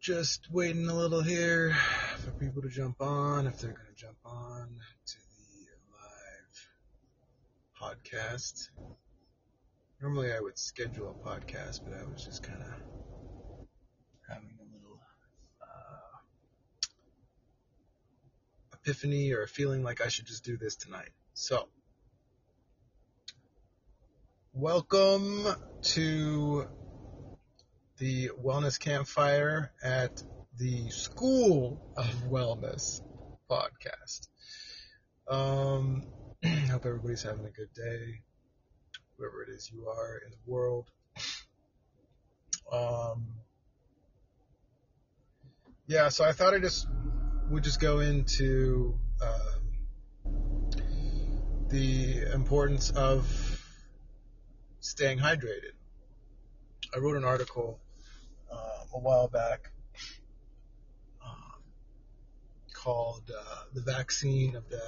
Just waiting a little here for people to jump on, if they're going to jump on to the live podcast. Normally I would schedule a podcast, but I was just kind of having a little uh, epiphany or a feeling like I should just do this tonight. So, welcome to the Wellness Campfire at the School of Wellness podcast. Um, hope everybody's having a good day, whoever it is you are in the world. Um, yeah, so I thought I just would just go into um, the importance of staying hydrated. I wrote an article a while back um, called uh, The Vaccine of the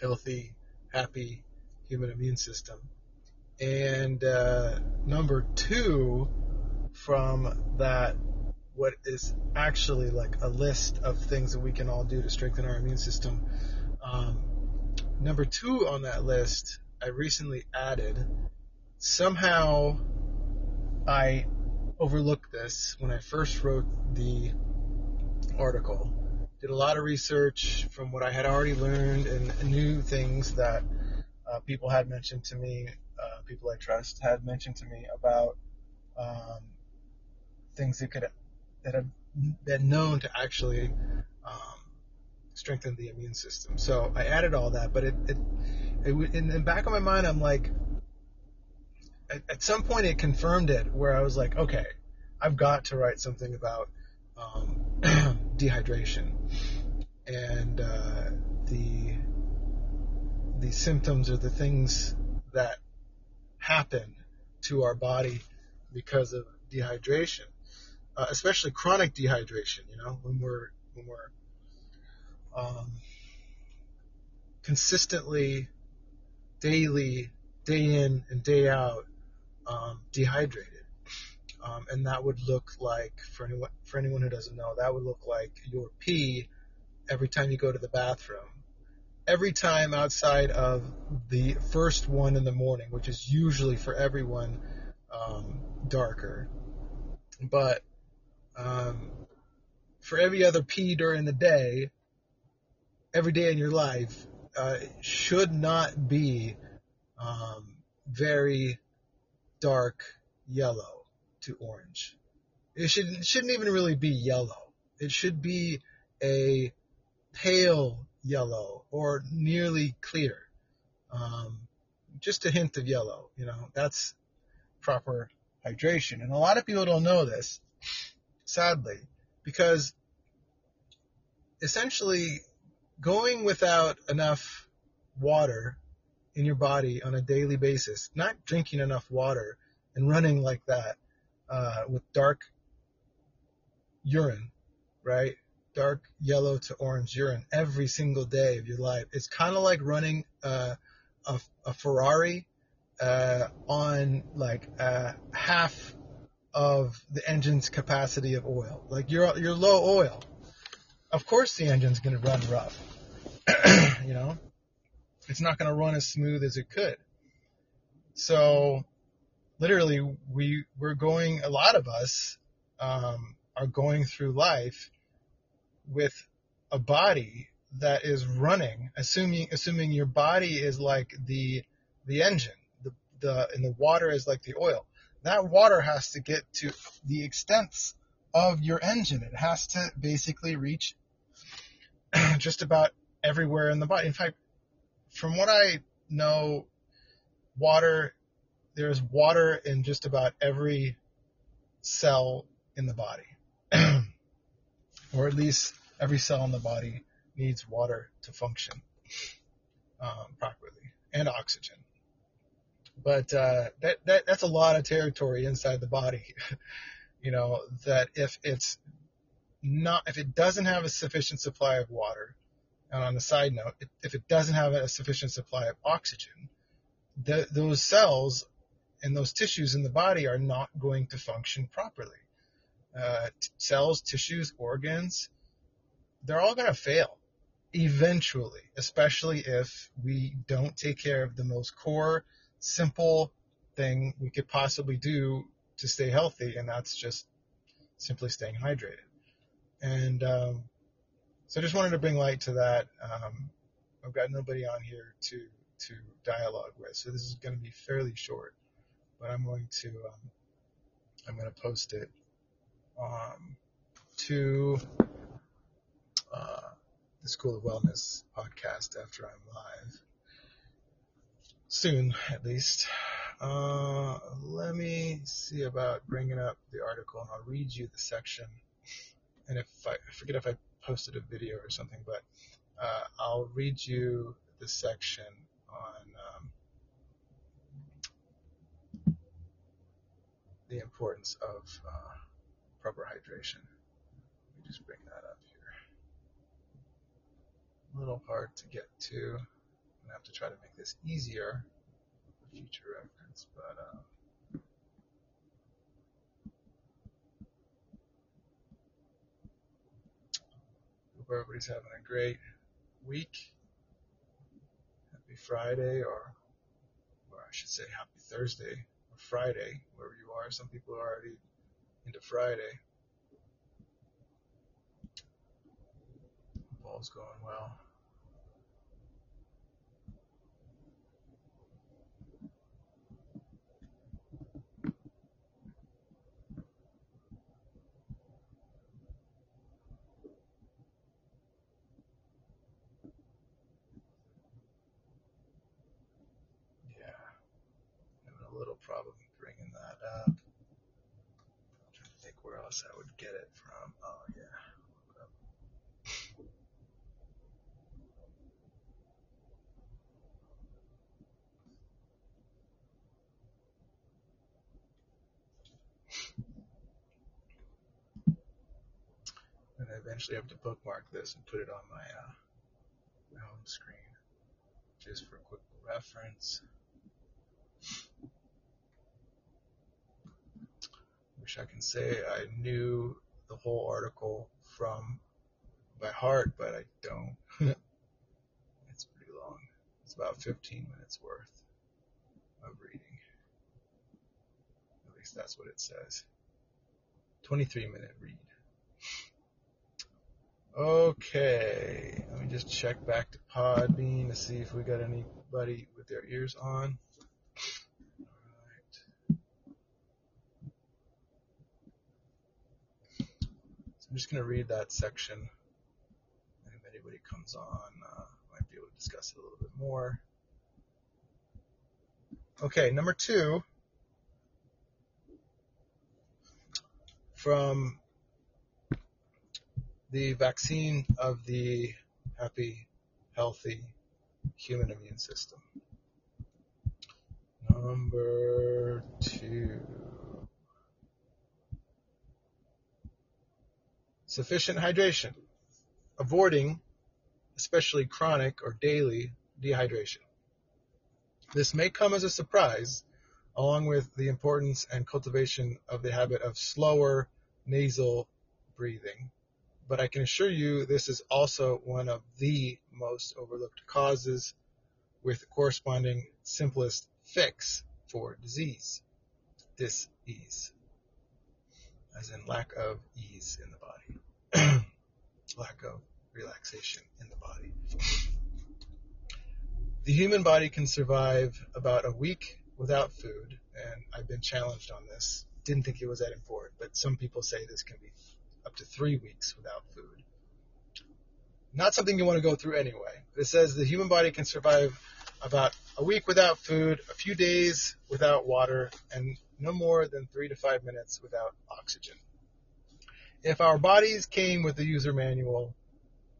Healthy, Happy Human Immune System. And uh, number two from that, what is actually like a list of things that we can all do to strengthen our immune system. Um, number two on that list, I recently added. Somehow, I overlooked this when I first wrote the article. Did a lot of research from what I had already learned and new things that uh, people had mentioned to me, uh, people I trust had mentioned to me about um, things that could that have been known to actually um, strengthen the immune system. So I added all that, but it, it, it in the back of my mind, I'm like, at, at some point it confirmed it where I was like, okay, I've got to write something about um, dehydration and uh, the the symptoms or the things that happen to our body because of dehydration, uh, especially chronic dehydration. You know, when we're when we're um, consistently, daily, day in and day out, um, dehydrated. Um, and that would look like, for anyone, for anyone who doesn't know, that would look like your pee every time you go to the bathroom. Every time outside of the first one in the morning, which is usually for everyone um, darker. But um, for every other pee during the day, every day in your life uh, should not be um, very dark yellow to orange. It should shouldn't even really be yellow. It should be a pale yellow or nearly clear. Um, just a hint of yellow. You know, that's proper hydration. And a lot of people don't know this, sadly, because essentially going without enough water in your body on a daily basis, not drinking enough water and running like that uh, with dark urine, right? Dark yellow to orange urine every single day of your life. It's kind of like running uh, a, a Ferrari uh, on like uh, half of the engine's capacity of oil. Like you're you're low oil. Of course, the engine's going to run rough. you know, it's not going to run as smooth as it could. So literally we we're going a lot of us um, are going through life with a body that is running assuming assuming your body is like the the engine the the and the water is like the oil. That water has to get to the extents of your engine. It has to basically reach just about everywhere in the body. In fact from what i know water there's water in just about every cell in the body, or at least every cell in the body needs water to function um, properly and oxygen. But uh, that, that that's a lot of territory inside the body. you know that if it's not if it doesn't have a sufficient supply of water, and on the side note, if it doesn't have a sufficient supply of oxygen, the, those cells and those tissues in the body are not going to function properly. uh, t- cells, tissues, organs, they're all going to fail eventually, especially if we don't take care of the most core, simple thing we could possibly do to stay healthy, and that's just simply staying hydrated. And um, so I just wanted to bring light to that. Um, I've got nobody on here to to dialogue with, so this is going to be fairly short. But I'm going to um, I'm going to post it um, to uh, the School of Wellness podcast after I'm live soon, at least. Uh, let me see about bringing up the article, and I'll read you the section. And if I, I forget if I posted a video or something, but uh, I'll read you the section on um, the importance of uh, proper hydration. Let me just bring that up here. A little hard to get to. I'm gonna have to try to make this easier for future reference, but. Uh, hope everybody's having a great week. Happy Friday, or, or I should say happy Thursday or Friday, wherever you are. Some people are already into Friday. Ball's going well. Yeah, a bringing that up. I'm trying to think where else I would get it from. Oh yeah. And I eventually have to bookmark this and put it on my uh, my home screen, just for quick reference. I can say I knew the whole article from by heart, but I don't. it's pretty long. It's about 15 minutes worth of reading. At least that's what it says. 23 minute read. Okay, let me just check back to Podbean to see if we got anybody with their ears on. I'm just going to read that section. And if anybody comes on, uh, might be able to discuss it a little bit more. Okay, number two. From the vaccine of the happy, healthy human immune system. Number two. Sufficient hydration, avoiding especially chronic or daily dehydration. This may come as a surprise, along with the importance and cultivation of the habit of slower nasal breathing but I can assure you this is also one of the most overlooked causes with corresponding simplest fix for disease, dis-ease, as in lack of ease in the body, lack of relaxation in the body. The human body can survive about a week without food, and I've been challenged on this. Didn't think it was that important, but some people say this can be up to three weeks without food. Not something you want to go through anyway. It says the human body can survive about a week without food, a few days without water, and no more than three to five minutes without oxygen. If our bodies came with a user manual,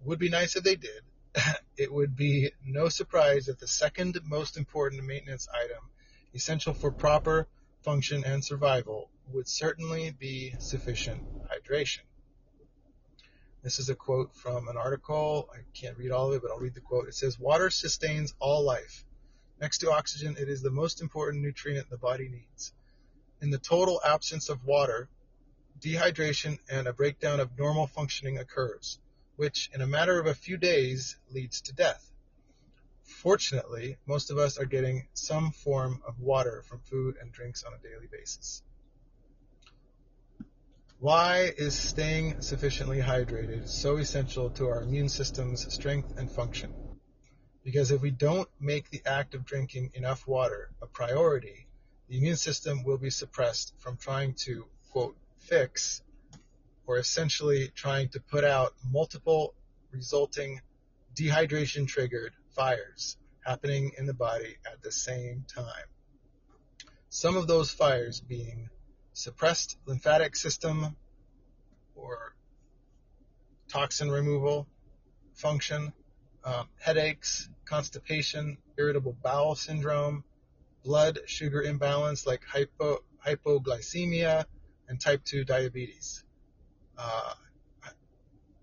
would be nice if they did. it would be no surprise that the second most important maintenance item, essential for proper function and survival, would certainly be sufficient hydration. This is a quote from an article. I can't read all of it, but I'll read the quote. It says, Water sustains all life. Next to oxygen, it is the most important nutrient the body needs. In the total absence of water, dehydration and a breakdown of normal functioning occurs, which in a matter of a few days leads to death. Fortunately, most of us are getting some form of water from food and drinks on a daily basis. Why is staying sufficiently hydrated so essential to our immune system's strength and function? Because if we don't make the act of drinking enough water a priority, the immune system will be suppressed from trying to, quote, fix or essentially trying to put out multiple resulting dehydration triggered fires happening in the body at the same time. Some of those fires being suppressed lymphatic system or toxin removal function, um, headaches, constipation, irritable bowel syndrome, blood sugar imbalance like hypo, hypoglycemia, and type 2 diabetes. Uh,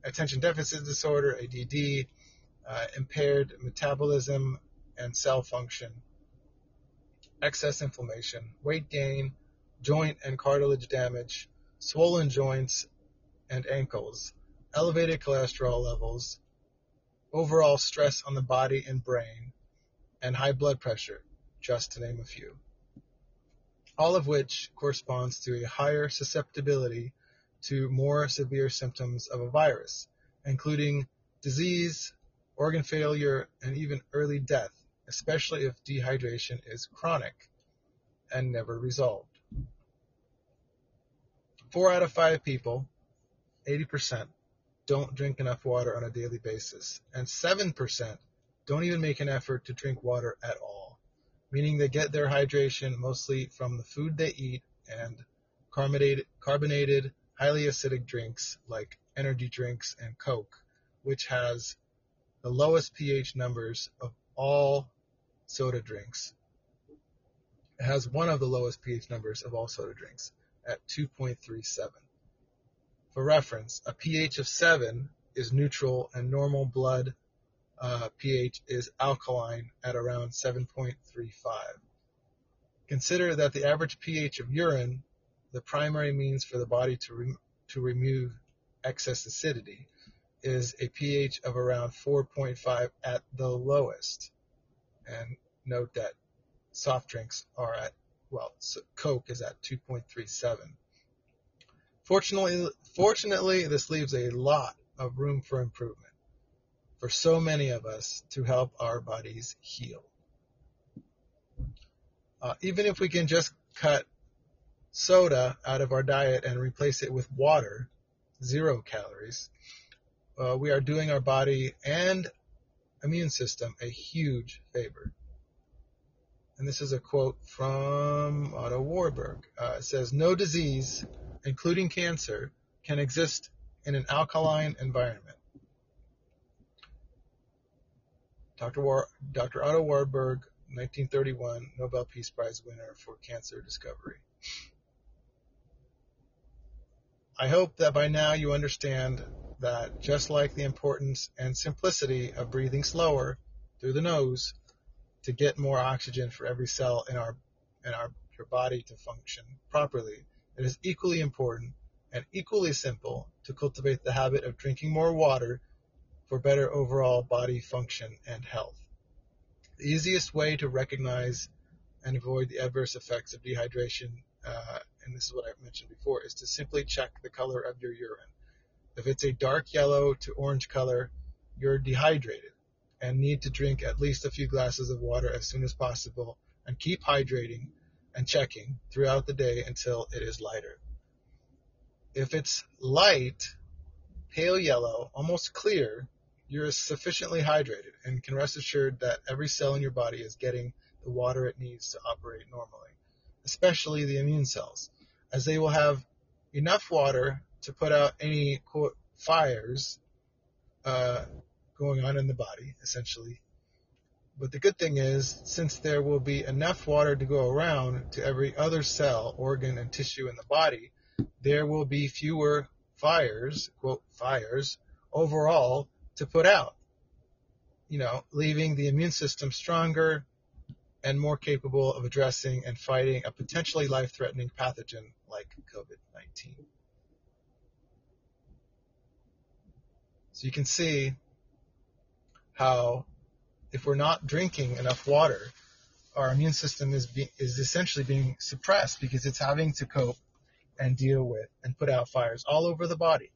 attention deficit disorder, ADD, uh, impaired metabolism and cell function, excess inflammation, weight gain, joint and cartilage damage, swollen joints and ankles, elevated cholesterol levels, overall stress on the body and brain, and high blood pressure, just to name a few. All of which corresponds to a higher susceptibility to more severe symptoms of a virus, including disease, organ failure, and even early death, especially if dehydration is chronic and never resolved. Four out of five people, 80%, don't drink enough water on a daily basis, and 7% don't even make an effort to drink water at all, meaning they get their hydration mostly from the food they eat and carbonated, carbonated highly acidic drinks like energy drinks and Coke, which has the lowest pH numbers of all soda drinks. It has one of the lowest pH numbers of all soda drinks at 2.37. For reference, a pH of 7 is neutral and normal blood uh, pH is alkaline at around 7.35. Consider that the average pH of urine, the primary means for the body to, re- to remove excess acidity, is a pH of around 4.5 at the lowest. And note that soft drinks are at, well, Coke is at 2.37. Fortunately, fortunately, this leaves a lot of room for improvement for so many of us to help our bodies heal. Uh, even if we can just cut soda out of our diet and replace it with water, zero calories, uh, we are doing our body and immune system a huge favor. And this is a quote from Otto Warburg. Uh, it says, No disease including cancer, can exist in an alkaline environment. Dr. War, Dr. Otto Warburg, 1931 Nobel Peace Prize winner for cancer discovery. I hope that by now you understand that just like the importance and simplicity of breathing slower through the nose to get more oxygen for every cell in our in our your body to function properly, it is equally important and equally simple to cultivate the habit of drinking more water for better overall body function and health. The easiest way to recognize and avoid the adverse effects of dehydration, uh, and this is what I've mentioned before, is to simply check the color of your urine. If it's a dark yellow to orange color, you're dehydrated and need to drink at least a few glasses of water as soon as possible and keep hydrating and checking throughout the day until it is lighter. If it's light, pale yellow, almost clear, you're sufficiently hydrated and can rest assured that every cell in your body is getting the water it needs to operate normally, especially the immune cells, as they will have enough water to put out any quote, fires uh, going on in the body, essentially, but the good thing is, since there will be enough water to go around to every other cell, organ, and tissue in the body, there will be fewer fires, quote, fires, overall to put out, you know, leaving the immune system stronger and more capable of addressing and fighting a potentially life threatening pathogen like COVID 19. So you can see how, if we're not drinking enough water, our immune system is, be- is essentially being suppressed because it's having to cope and deal with and put out fires all over the body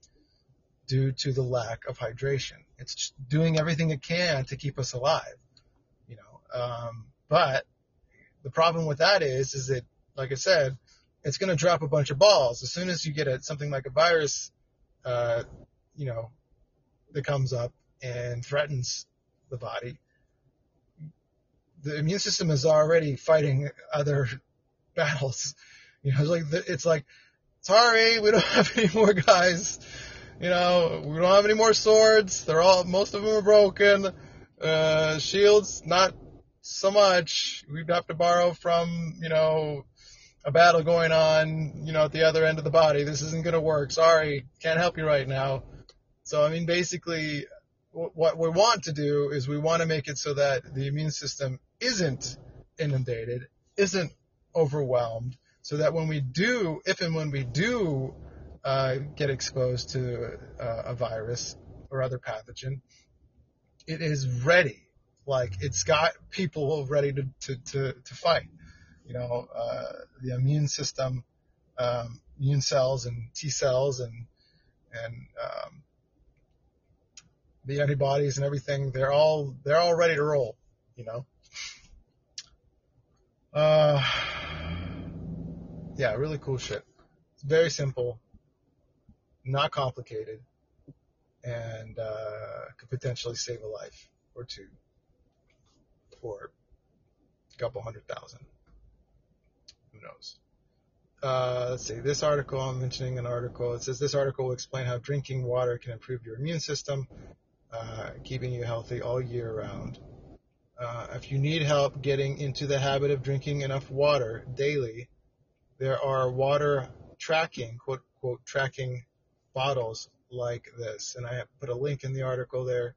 due to the lack of hydration. It's doing everything it can to keep us alive, you know. Um, but the problem with that is, is that, like I said, it's going to drop a bunch of balls as soon as you get a, something like a virus, uh, you know, that comes up and threatens the body. The immune system is already fighting other battles. You know, it's like it's like, sorry, we don't have any more guys you know, we don't have any more swords. They're all, most of them are broken. Uh, shields, not so much. We'd have to borrow from, you know, a battle going on, you know, at the other end of the body. This isn't going to work. Sorry, can't help you right now. So, I mean, basically, what we want to do is we want to make it so that the immune system isn't inundated, isn't overwhelmed, so that when we do, if and when we do uh, get exposed to uh, a virus or other pathogen, it is ready. Like it's got people ready to, to, to, to fight. You know, uh, the immune system, um, immune cells and T cells and, and, um, the antibodies and everything, they're all, they're all ready to roll, you know. Uh, yeah, really cool shit. It's very simple not complicated, and uh, could potentially save a life or two, or a couple hundred thousand. Who knows? Uh, let's see. This article, I'm mentioning an article. It says this article will explain how drinking water can improve your immune system, uh, keeping you healthy all year round. Uh, if you need help getting into the habit of drinking enough water daily, there are water tracking, quote, quote, tracking bottles like this. And I put a link in the article there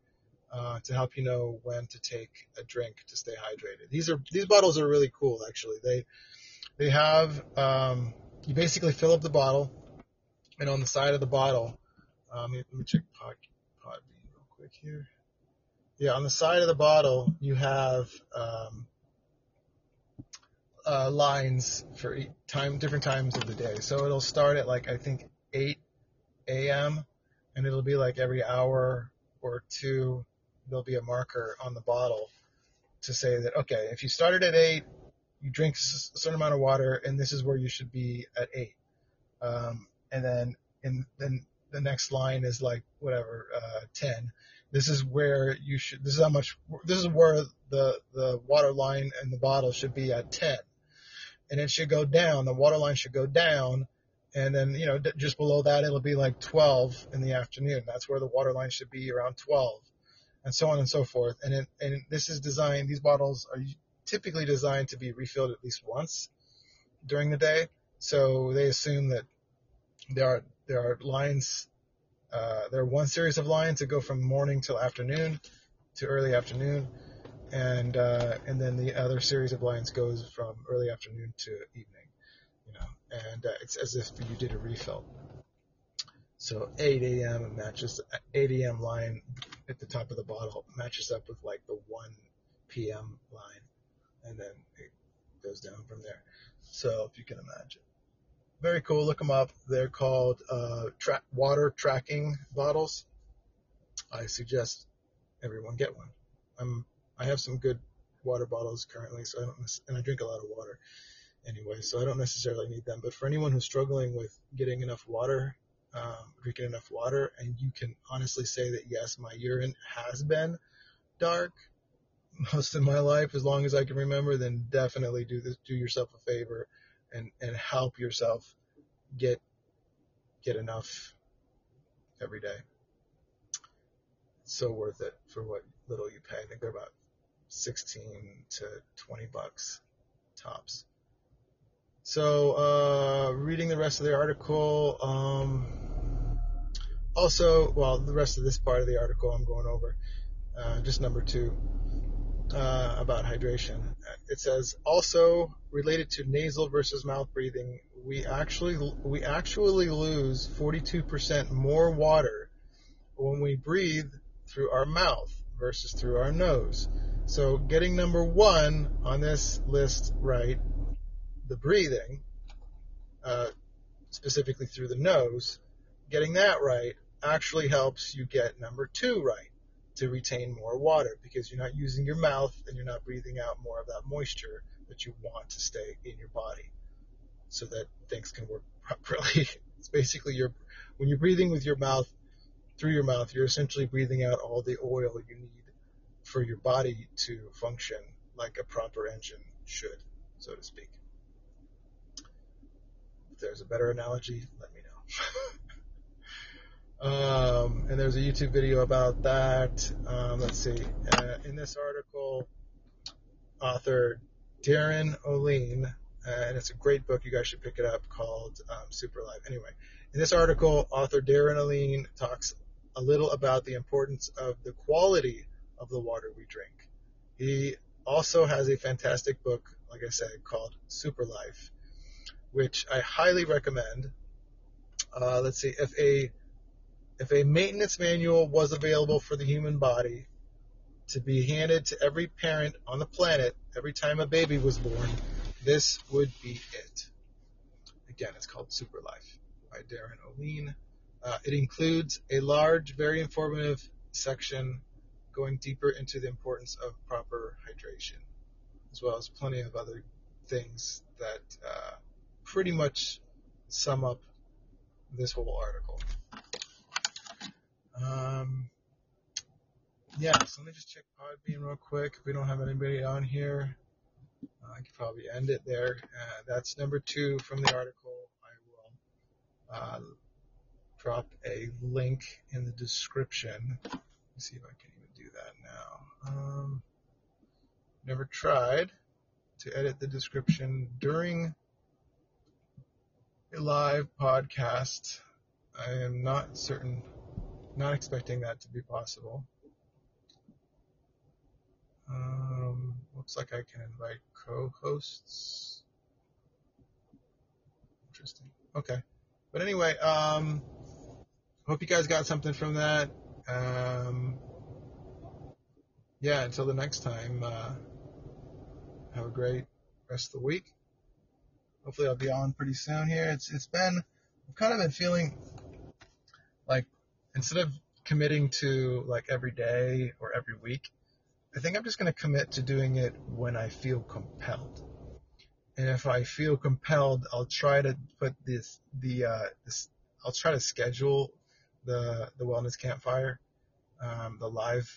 uh, to help you know when to take a drink to stay hydrated. These are these bottles are really cool actually. They they have um, you basically fill up the bottle, and on the side of the bottle, um, let me check Pod, Podbean real quick here. Yeah, on the side of the bottle you have um, uh, lines for time different times of the day. So it'll start at like I think eight a.m. and it'll be like every hour or two there'll be a marker on the bottle to say that okay, if you started at eight, you drink a certain amount of water, and this is where you should be at eight. Um, and then in then the next line is like whatever uh, ten. This is where you should. This is how much. This is where the the water line and the bottle should be at ten, and it should go down. The water line should go down and then, you know, just below that, it'll be like 12 in the afternoon. That's where the water line should be around 12 and so on and so forth. And it, and this is designed, these bottles are typically designed to be refilled at least once during the day. So they assume that there are, there are lines, uh, there are one series of lines that go from morning till afternoon to early afternoon. And, uh, and then the other series of lines goes from early afternoon to evening and uh, it's as if you did a refill. So 8 a.m. matches 8 a.m. line at the top of the bottle matches up with like the 1 p.m. line, and then it goes down from there. So if you can imagine, very cool. Look them up. They're called uh, tra- water tracking bottles. I suggest everyone get one. I'm I have some good water bottles currently, so I don't and I drink a lot of water anyway, so I don't necessarily need them. But for anyone who's struggling with getting enough water, um, drinking enough water, and you can honestly say that yes, my urine has been dark most of my life, as long as I can remember, then definitely do this, do yourself a favor, and and help yourself get get enough every day. It's so worth it for what little you pay. I think they're about 16 to 20 bucks tops. So, uh, reading the rest of the article, um, also, well, the rest of this part of the article I'm going over, uh, just number two, uh, about hydration. It says also related to nasal versus mouth breathing, we actually we actually lose 42% more water when we breathe through our mouth versus through our nose. So getting number one on this list right, the breathing, uh, specifically through the nose, getting that right actually helps you get number two right to retain more water because you're not using your mouth and you're not breathing out more of that moisture that you want to stay in your body so that things can work properly. it's basically your when you're breathing with your mouth through your mouth, you're essentially breathing out all the oil you need for your body to function like a proper engine should, so to speak. If there's a better analogy, let me know. um, and there's a YouTube video about that. Um, let's see. Uh, in this article, author Darin Olien, uh, and it's a great book. You guys should pick it up called um, Super Life. Anyway, in this article, author Darin Olien talks a little about the importance of the quality of the water we drink. He also has a fantastic book, like I said, called Super Life, which I highly recommend. Uh, let's see, if a if a maintenance manual was available for the human body to be handed to every parent on the planet every time a baby was born, this would be it. Again, it's called Super Life by Darin Olien. Uh, it includes a large, very informative section going deeper into the importance of proper hydration, as well as plenty of other things that uh, pretty much sum up this whole article. Um, yeah, so let me just check Podbean real quick. If we don't have anybody on here, uh, I could probably end it there. Uh, that's number two from the article. I will uh, drop a link in the description. Let see if I can even do that now. Um, never tried to edit the description during a live podcast. I am not certain, not expecting that to be possible. Um, looks like I can invite co-hosts. Interesting. Okay. But anyway, um, hope you guys got something from that. Um, yeah, until the next time, uh, have a great rest of the week. Hopefully I'll be on pretty soon here. It's, it's been, I've kind of been feeling like instead of committing to like every day or every week, I think I'm just going to commit to doing it when I feel compelled. And if I feel compelled, I'll try to put this, the, uh, this, I'll try to schedule the, the wellness campfire, um, the live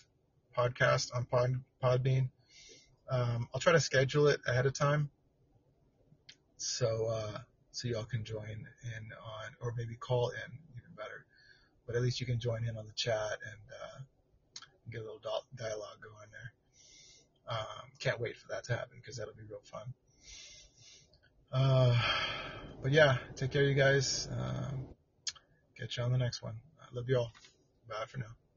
podcast on Pod, Podbean. Um, I'll try to schedule it ahead of time so uh, so y'all can join in on or maybe call in even better. But at least you can join in on the chat and uh, get a little dialogue going there. Um, can't wait for that to happen because that'll be real fun. Uh, but yeah, take care, you guys. Um, catch you on the next one. I love you all. Bye for now.